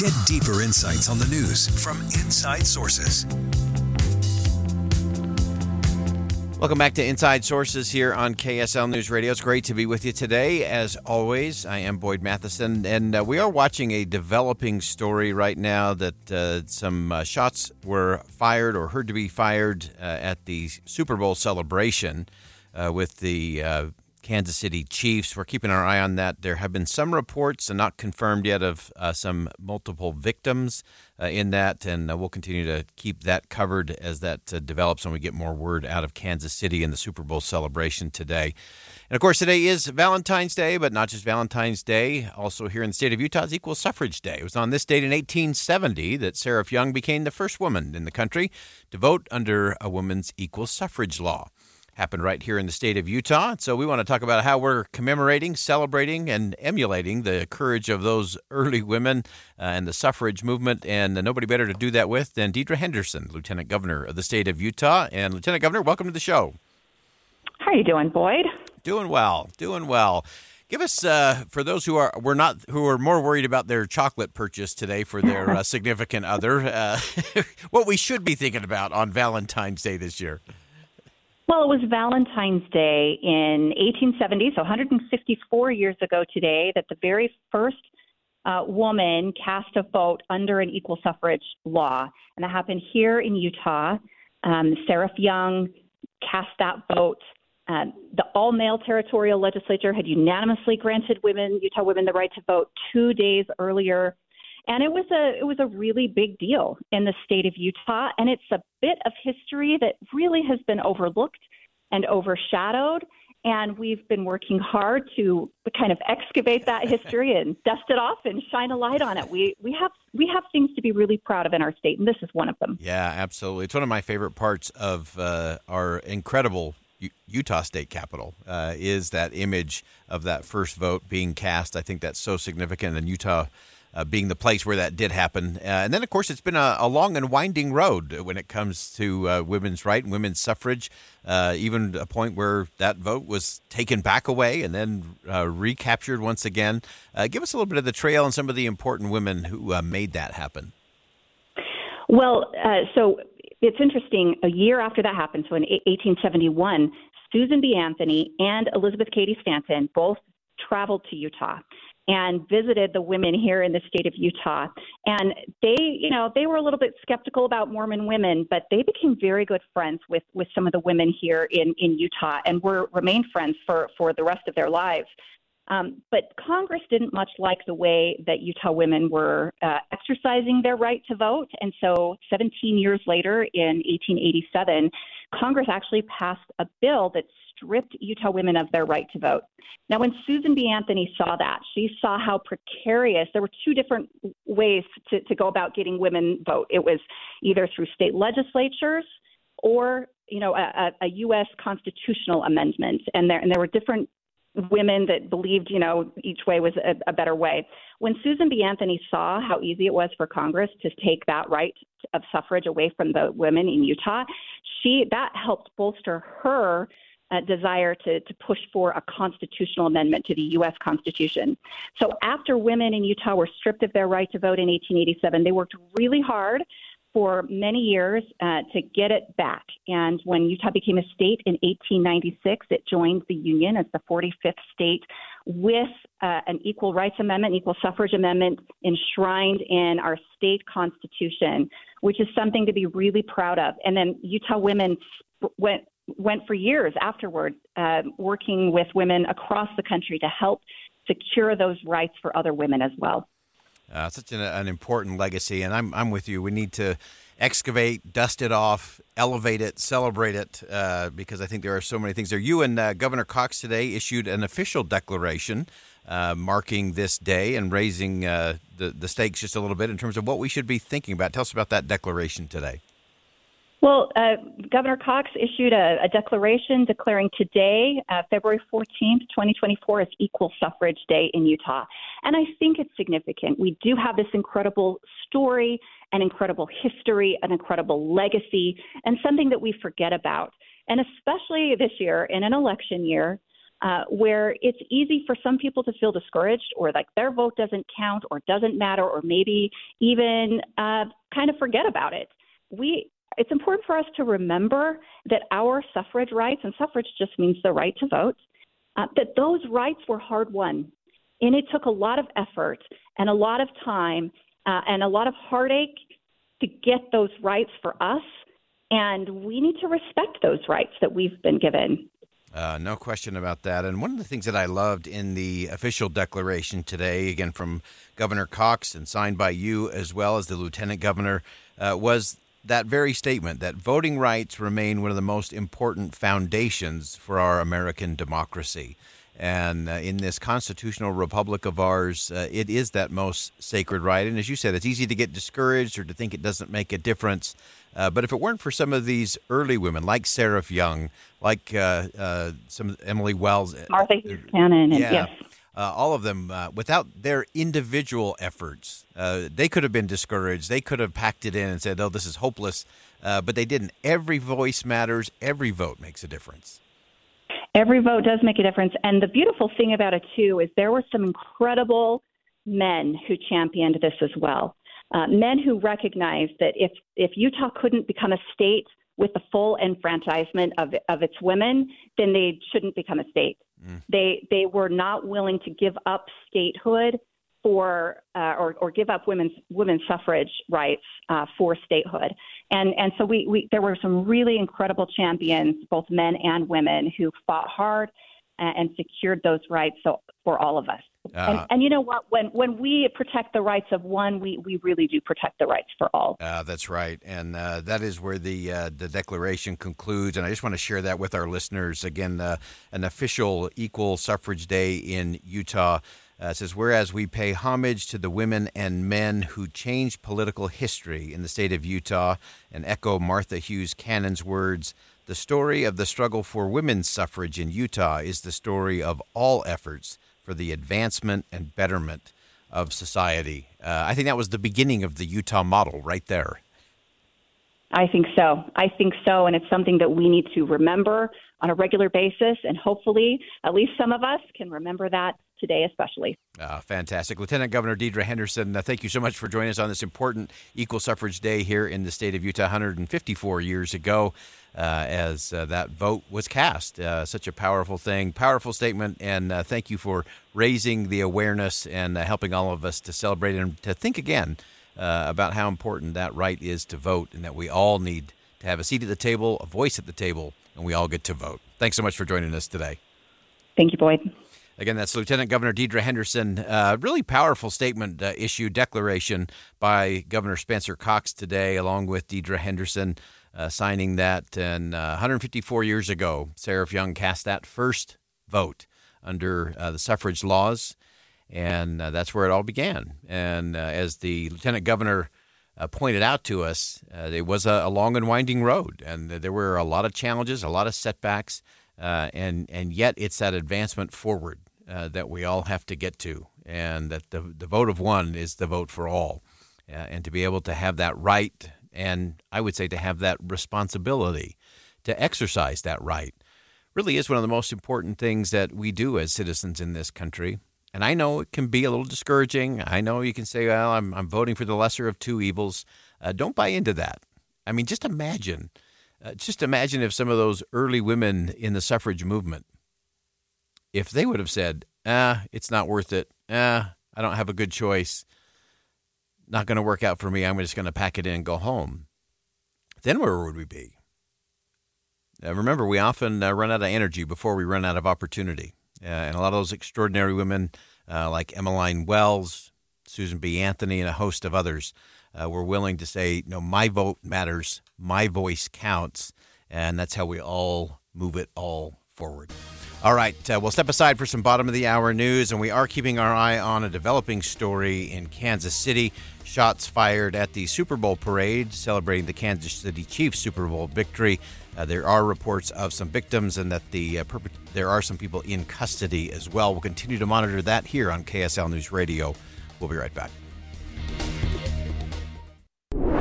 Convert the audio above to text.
Get deeper insights on the news from inside sources. Welcome back to Inside Sources here on KSL News Radio. It's great to be with you today. As always, I am Boyd Matheson, and uh, we are watching a developing story right now that uh, some uh, shots were fired or heard to be fired uh, at the Super Bowl celebration uh, with the uh, Kansas City Chiefs. We're keeping our eye on that. There have been some reports, and not confirmed yet, of uh, some multiple victims uh, in that, and uh, we'll continue to keep that covered as that uh, develops and we get more word out of Kansas City and the Super Bowl celebration today. And of course, today is Valentine's Day, but not just Valentine's Day. Also, here in the state of Utah is Equal Suffrage Day. It was on this date in 1870 that Seraph Young became the first woman in the country to vote under a woman's equal suffrage law happened right here in the state of Utah. So we want to talk about how we're commemorating, celebrating, and emulating the courage of those early women uh, and the suffrage movement. And uh, nobody better to do that with than Deidre Henderson, Lieutenant Governor of the state of Utah. And Lieutenant Governor, welcome to the show. How are you doing, Boyd? Doing well, doing well. Give us uh, for those who are we're not who are more worried about their chocolate purchase today for their uh, significant other, uh, what we should be thinking about on Valentine's Day this year. Well, it was Valentine's Day in 1870, so 154 years ago today, that the very first uh, woman cast a vote under an equal suffrage law. And that happened here in Utah. Um, Seraph Young cast that vote. Uh, the all male territorial legislature had unanimously granted women, Utah women, the right to vote two days earlier and it was a it was a really big deal in the state of Utah and it's a bit of history that really has been overlooked and overshadowed and we've been working hard to kind of excavate that history and dust it off and shine a light on it. We we have we have things to be really proud of in our state, and this is one of them. Yeah, absolutely. It's one of my favorite parts of uh, our incredible Utah State Capitol uh, is that image of that first vote being cast. I think that's so significant, and Utah uh, being the place where that did happen. Uh, and then, of course, it's been a, a, long and winding road when it comes to uh, women's right and women's suffrage, uh, even a point where that vote was taken back away and then uh, recaptured once again. Uh, give us a little bit of the trail and some of the important women who made that happen. Well, so it's interesting. A year after that happened, so in 1871, Susan B. Anthony and Elizabeth Cady Stanton both traveled to Utah and visited the women here in the state of Utah. And they, you know, they were a little bit skeptical about Mormon women, but they became very good friends with with some of the women here in in Utah, and were remained friends for for the rest of their lives. Um, but Congress didn't much like the way that Utah women were uh, exercising their right to vote. And so 17 years later, in 1887, Congress actually passed a bill that stripped Utah women of their right to vote. Now, when Susan B. Anthony saw that, she saw how precarious. There were two different ways to, to go about getting women vote. It was either through state legislatures or you know a, a U.S. constitutional amendment, and there and there were different women that believed, you know, each way was a, a, better way. When Susan B. Anthony saw how easy it was for Congress to take that right of suffrage away from the women in Utah, she that helped bolster her uh, desire to, to push for a constitutional amendment to the U.S. Constitution. So after women in Utah were stripped of their right to vote in 1887, they worked really hard for many years uh, to get it back. And when Utah became a state in 1896, it joined the Union as the 45th state with uh, an equal rights amendment, equal suffrage amendment enshrined in our state constitution, which is something to be really proud of. And then Utah women went went for years afterward uh, working with women across the country to help secure those rights for other women as well. Uh, such an, an, important legacy, and I'm I'm with you. We need to excavate, dust it off, elevate it, celebrate it, uh, because I think there are so many things there. You and uh, Governor Cox today issued an official declaration uh, marking this day and raising uh, the the stakes just a little bit in terms of what we should be thinking about. Tell us about that declaration today. Well, uh, Governor Cox issued a, a declaration declaring today, uh, February 14th, 2024, as Equal Suffrage Day in Utah. And I think it's significant. We do have this incredible story, an incredible history, an incredible legacy, and something that we forget about. And especially this year, in an election year, uh, where it's easy for some people to feel discouraged or like their vote doesn't count or doesn't matter or maybe even uh, kind of forget about it. We it's important for us to remember that our suffrage rights, and suffrage just means the right to vote, uh, that those rights were hard won. And it took a lot of effort and a lot of time uh, and a lot of heartache to get those rights for us. And we need to respect those rights that we've been given. Uh, no question about that. And one of the things that I loved in the official declaration today, again from Governor Cox and signed by you as well as the Lieutenant Governor, uh, was that very statement that voting rights remain one of the most important foundations for our American democracy. And uh, in this constitutional republic of ours, uh, it is that most sacred right. And as you said, it's easy to get discouraged or to think it doesn't make a difference. Uh, but if it weren't for some of these early women, like Seraph Young, like uh, uh, some Emmeline Wells, uh, Martha Cannon, yeah, yes. Uh, all of them, uh, without their individual efforts, uh, they could have been discouraged. They could have packed it in and said, "Oh, this is hopeless," but they didn't. Every voice matters. Every vote makes a difference. Every vote does make a difference. And the beautiful thing about it, too, is there were some incredible men who championed this as well. Uh, men who recognized that if, if Utah couldn't become a state with the full enfranchisement of, of its women, then they shouldn't become a state. Mm. They, they were not willing to give up statehood for uh, or, or give up women's women's suffrage rights uh, for statehood. And and so we, we there were some really incredible champions, both men and women, who fought hard and, and secured those rights so, for all of us. Uh, and, and, you know what? When when we protect the rights of one, we, we really do protect the rights for all. Uh, that's right, and uh, that is where the uh, the declaration concludes. And I just want to share that with our listeners. Again, uh, an official Equal Suffrage Day in Utah. Uh, says, whereas we pay homage to the women and men who changed political history in the state of Utah and echo Martha Hughes Cannon's words, the story of the struggle for women's suffrage in Utah is the story of all efforts for the advancement and betterment of society. Uh, I think that was the beginning of the Utah model right there. I think so. I think so. And it's something that we need to remember on a regular basis. And hopefully, at least some of us can remember that today, especially. Uh, fantastic. Lieutenant Governor Deidre Henderson, uh, thank you so much for joining us on this important Equal Suffrage Day here in the state of Utah 154 years ago. Uh, as uh, that vote was cast. Uh, such a powerful thing, powerful statement, and uh, thank you for raising the awareness and helping all of us to celebrate and to think again about how important that right is to vote and that we all need to have a seat at the table, a voice at the table, and we all get to vote. Thanks so much for joining us today. Thank you, Boyd. Again, that's Lieutenant Governor Deidre Henderson. Uh, really powerful statement uh, issued, declaration by Governor Spencer Cox today, along with Deidre Henderson uh, signing that. And 154 uh, years ago, Seraph Young cast that first vote under uh, the suffrage laws. And uh, that's where it all began. And as the Lieutenant Governor pointed out to us, it was a, a, long and winding road. And there were a lot of challenges, a lot of setbacks. and, and yet, it's that advancement forward uh, that we all have to get to, and that the, the vote of one is the vote for all. Uh, and to be able to have that right, and I would say to have that responsibility to exercise that right, really is one of the most important things that we do as citizens in this country. And I know it can be a little discouraging. I know you can say, well, I'm, I'm voting for the lesser of two evils. Uh, don't buy into that. I mean, just imagine. Uh, just imagine if some of those early women in the suffrage movement if they would have said, ah, it's not worth it, ah, I don't have a good choice, not going to work out for me, I'm just going to pack it in and go home, then where would we be? Uh, remember, we often uh, run out of energy before we run out of opportunity. Uh, and a lot of those extraordinary women, uh, like Emmeline Wells, Susan B. Anthony, and a host of others, uh, were willing to say, no, my vote matters, my voice counts. And that's how we all move it all forward. All right, uh, we'll step aside for some bottom of the hour news, and we are keeping our eye on a developing story in Kansas City. Shots fired at the Super Bowl parade celebrating the Kansas City Chiefs Super Bowl victory. Uh, there are reports of some victims and that the uh, perp- there are some people in custody as well. We'll continue to monitor that here on KSL News Radio. We'll be right back.